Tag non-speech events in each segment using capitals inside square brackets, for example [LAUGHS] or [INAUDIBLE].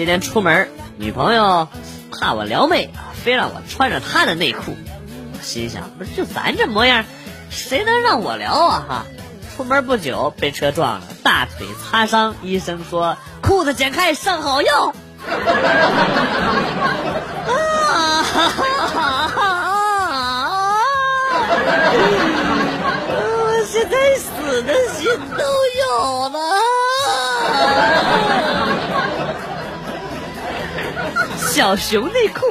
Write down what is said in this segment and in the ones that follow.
今天出门，女朋友怕我撩妹啊，非让我穿着她的内裤。我心想，不是就咱这模样，谁能让我撩啊？哈！出门不久被车撞了，大腿擦伤，医生说裤子剪开上好药。啊！我现在死的心都有了。小熊内裤。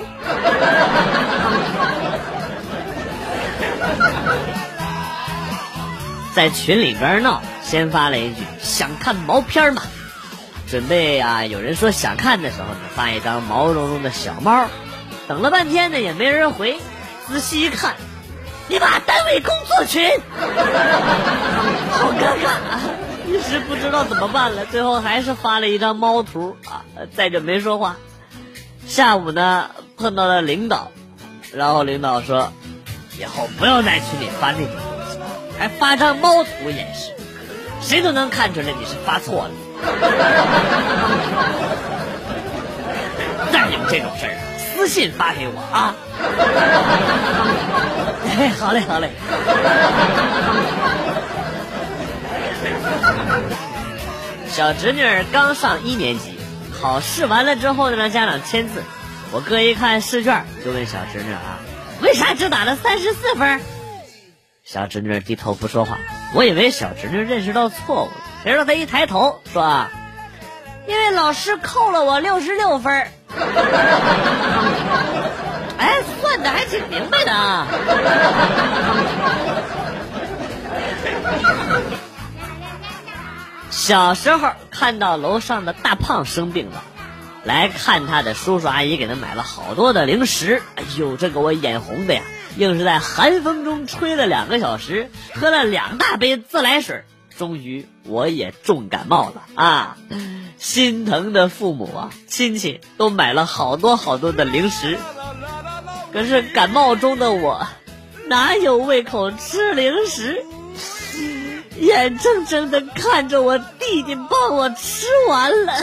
在群里边闹，先发了一句想看毛片吗？准备啊，有人说想看的时候呢，发一张毛茸茸的小猫。等了半天呢，也没人回。仔细一看，你把单位工作群，好尴尬啊！一时不知道怎么办了，最后还是发了一张猫图啊，再就没说话。下午呢，碰到了领导，然后领导说，以后不要在群里发那种东西，还发张猫图演示，谁都能看出来你是发错了。再有这种事儿，私信发给我啊！哎，好嘞，好嘞。小侄女刚上一年级，考试完了之后呢，让家长签字。我哥一看试卷，就问小侄女啊：“为啥只打了三十四分？”小侄女低头不说话。我以为小侄女认识到错误了，谁知道她一抬头说：“因为老师扣了我六十六分。[LAUGHS] ”哎，算的还挺明白的啊！小时候看到楼上的大胖生病了，来看他的叔叔阿姨给他买了好多的零食。哎呦，这给我眼红的呀！硬是在寒风中吹了两个小时，喝了两大杯自来水，终于我也重感冒了啊！心疼的父母啊，亲戚都买了好多好多的零食，可是感冒中的我哪有胃口吃零食？眼睁睁的看着我弟弟帮我吃完了。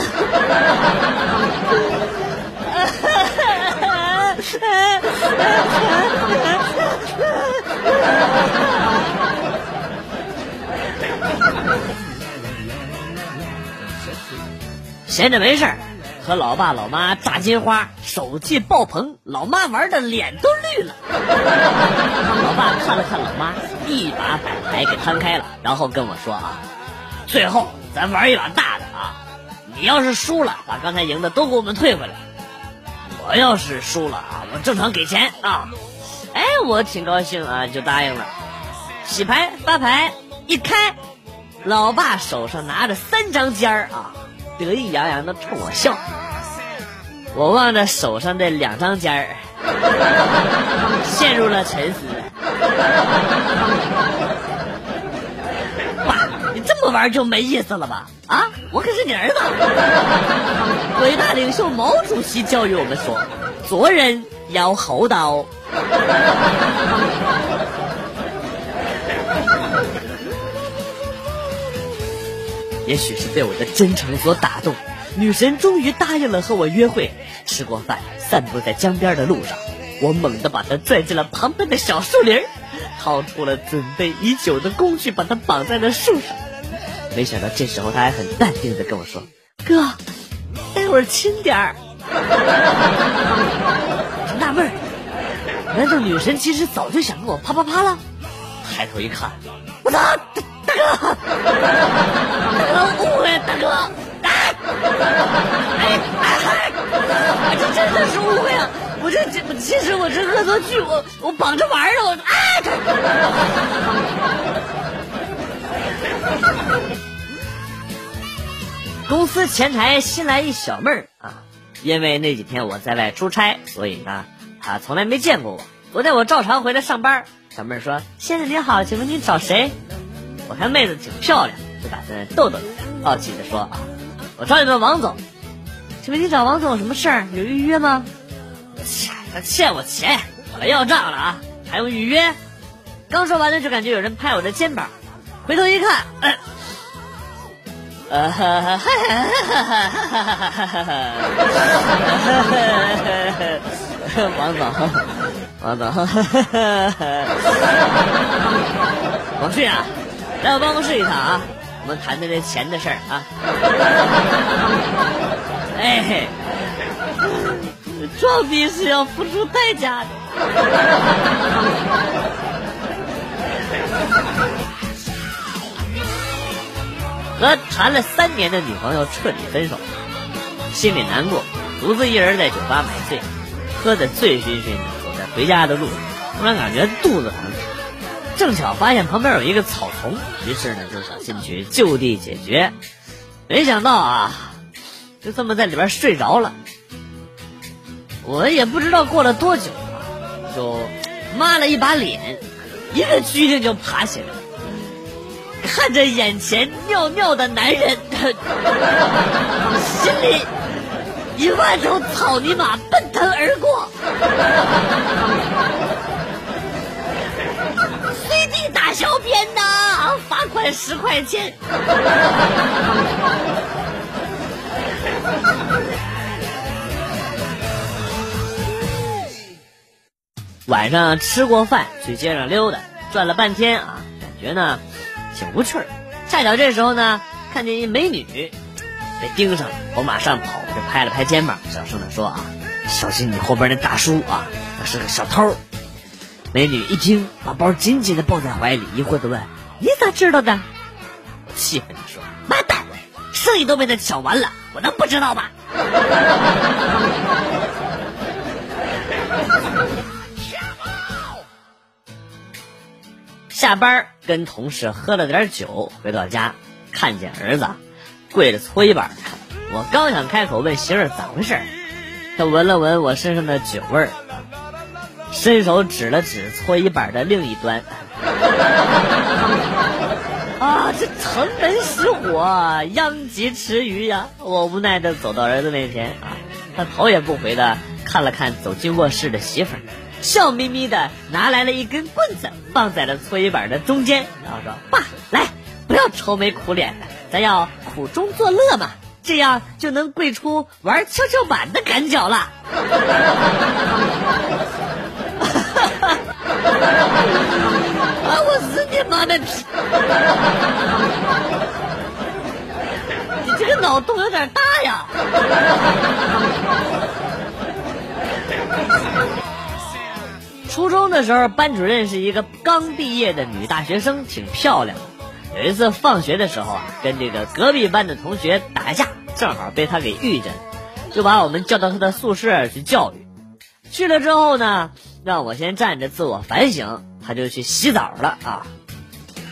闲着没事儿，和老爸老妈炸金花，手气爆棚，老妈玩的脸都绿了。看了看老妈，一把把牌给摊开了，然后跟我说啊：“最后咱玩一把大的啊，你要是输了，把刚才赢的都给我们退回来；我要是输了啊，我正常给钱啊。”哎，我挺高兴啊，就答应了。洗牌发牌一开，老爸手上拿着三张尖儿啊。得意洋洋的冲我笑，我望着手上的两张尖儿，[LAUGHS] 陷入了沉思。爸，[LAUGHS] 你这么玩就没意思了吧？啊，我可是你儿子。伟大领袖毛主席教育我们说：做人要厚道。[LAUGHS] 也许是被我的真诚所打动，女神终于答应了和我约会。吃过饭，散步在江边的路上，我猛地把她拽进了旁边的小树林，掏出了准备已久的工具，把他绑在了树上。没想到这时候他还很淡定的跟我说：“哥，待会儿轻点儿。[LAUGHS] ”纳闷儿，难道女神其实早就想跟我啪啪啪了？抬头一看，我操！大哥，大哥误会，大哥，哎，哎哎，我这真的是误会啊！我这这其实我这恶作剧，我我绑着玩呢，我哎。[LAUGHS] 公司前台新来一小妹儿啊，因为那几天我在外出差，所以呢，她从来没见过我。昨天我照常回来上班，小妹儿说：“先生您好，请问您找谁？”我看妹子挺漂亮，就打算逗逗她，好奇的说啊，我找你们王总，请问你找王总有什么事儿？有预约吗？他欠我钱，我来要账了啊，还用预约？刚说完呢，就感觉有人拍我的肩膀，回头一看，呃，王总，王总，王旭啊，来我办公室一趟啊，我们谈谈这钱的事儿啊。哎，装逼是要付出代价的。和谈了三年的女朋友彻底分手，心里难过，独自一人在酒吧买醉，喝得醉醺醺的，走在回家的路上，突然感觉肚子疼，正巧发现旁边有一个草丛，于是呢就想进去就地解决，没想到啊，就这么在里边睡着了。我也不知道过了多久，就抹了一把脸，一个机灵就爬起来。看着眼前尿尿的男人，[LAUGHS] 心里一万头草泥马奔腾而过，随地大小便呐，罚款十块钱。晚上吃过饭，去街上溜达，转了半天啊，感觉呢。挺无趣儿，恰巧这时候呢，看见一美女被盯上了，我马上跑过去拍了拍肩膀，小声的说啊：“小心你后边那大叔啊，那是个小偷。”美女一听，把包紧紧的抱在怀里，疑惑的问：“你咋知道的？”我气愤的说：“妈蛋，生意都被他抢完了，我能不知道吗？”下班跟同事喝了点酒，回到家看见儿子跪着搓衣板，我刚想开口问媳妇儿咋回事，他闻了闻我身上的酒味儿，伸手指了指搓衣板的另一端，啊，这城门失火，殃及池鱼呀！我无奈的走到儿子面前啊，他头也不回的看了看走进卧室的媳妇儿。笑眯眯的拿来了一根棍子，放在了搓衣板的中间，然后说：“爸，来，不要愁眉苦脸的，咱要苦中作乐嘛，这样就能跪出玩跷跷板的感觉了。[LAUGHS] ”啊！我日你妈的！你这个脑洞有点大呀！初中的时候，班主任是一个刚毕业的女大学生，挺漂亮的。有一次放学的时候啊，跟这个隔壁班的同学打架，正好被她给遇见，就把我们叫到她的宿舍去教育。去了之后呢，让我先站着自我反省，她就去洗澡了啊。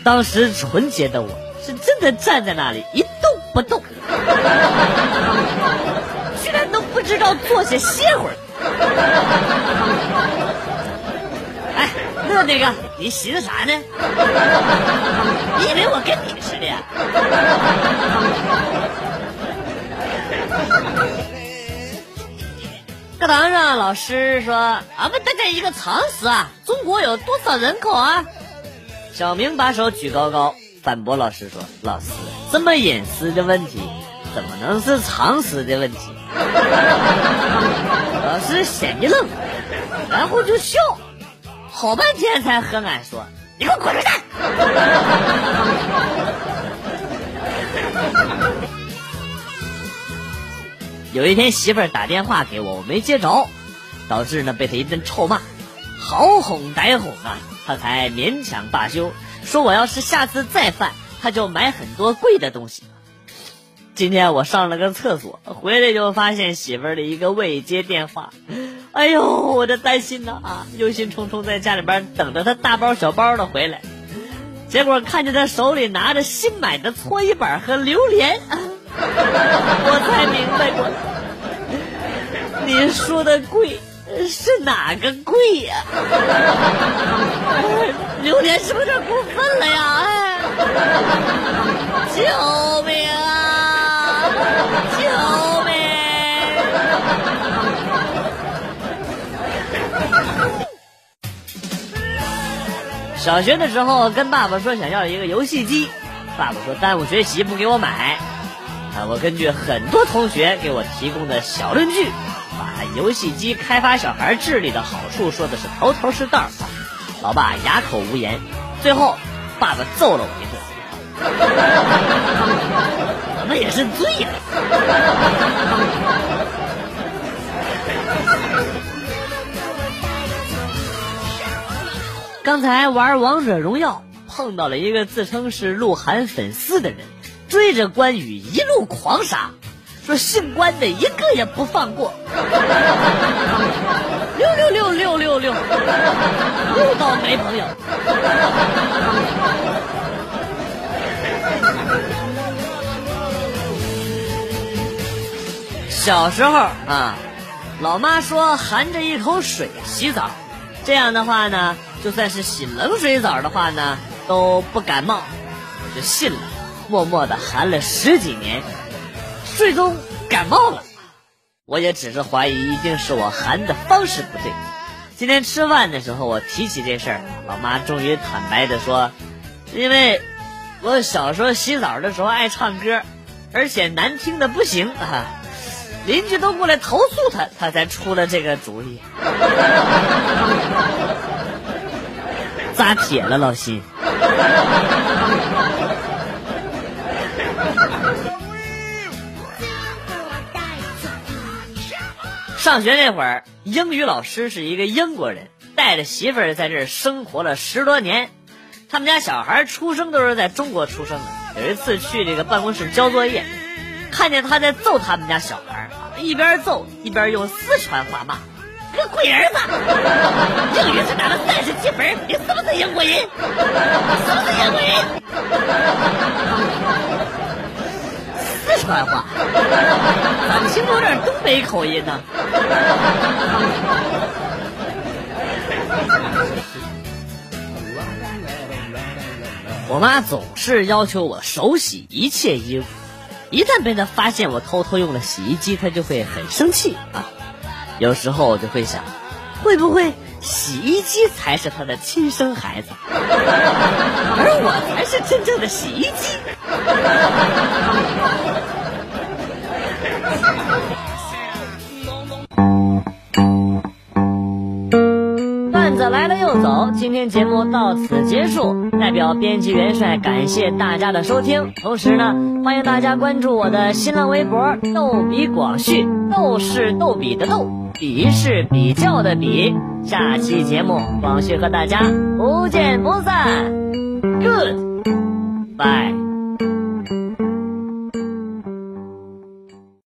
当时纯洁的我是真的站在那里一动不动，居然都不知道坐下歇会儿。就那个，你寻思啥呢？[LAUGHS] 你以为我跟你似的？[LAUGHS] 课堂上，老师说：“俺们大家一个常识啊，中国有多少人口啊？”小明把手举高高，反驳老师说：“老师，这么隐私的问题，怎么能是常识的问题？” [LAUGHS] 老师先一愣，然后就笑。好半天才和俺说：“你给我滚出去！” [LAUGHS] 有一天媳妇儿打电话给我，我没接着，导致呢被他一顿臭骂，好哄歹哄啊，他才勉强罢休，说我要是下次再犯，他就买很多贵的东西。今天我上了个厕所，回来就发现媳妇儿的一个未接电话。哎呦，我这担心呐啊，忧心忡忡在家里边等着他大包小包的回来，结果看见他手里拿着新买的搓衣板和榴莲，[LAUGHS] 我才明白过来，你说的贵是哪个贵呀？榴莲是不是有点过分了呀？哎，救小学的时候跟爸爸说想要一个游戏机，爸爸说耽误学习不给我买，啊，我根据很多同学给我提供的小论据，把游戏机开发小孩智力的好处说的是头头是道。老爸哑口无言，最后爸爸揍了我一顿。[LAUGHS] 我们也是醉了。刚才玩王者荣耀碰到了一个自称是鹿晗粉丝的人，追着关羽一路狂杀，说姓关的一个也不放过。六六六六六六，又到没朋友。小时候啊，老妈说含着一口水洗澡，这样的话呢，就算是洗冷水澡的话呢，都不感冒。我就信了，默默的含了十几年，最终感冒了。我也只是怀疑，一定是我含的方式不对。今天吃饭的时候，我提起这事儿，老妈终于坦白的说，因为我小时候洗澡的时候爱唱歌，而且难听的不行啊，邻居都过来投诉他，他才出了这个主意。扎铁了，老辛。上学那会儿，英语老师是一个英国人，带着媳妇儿在这儿生活了十多年。他们家小孩出生都是在中国出生的。有一次去这个办公室交作业，看见他在揍他们家小孩，一边揍一边用四川话骂：“个龟儿子，英语只拿了三十几分，你是不是英国人？是不是英国人？”四川话，咋听着有点东北口音呢？我妈总是要求我手洗一切衣服，一旦被她发现我偷偷用了洗衣机，她就会很生气啊。有时候我就会想，会不会洗衣机才是他的亲生孩子，[LAUGHS] 而我才是真正的洗衣机？段子来了又走，今天节目到此结束。代表编辑元帅感谢大家的收听，同时呢，欢迎大家关注我的新浪微博“逗比广旭”，逗是逗比的逗，比是比较的比。下期节目，广旭和大家不见不散。Good，bye。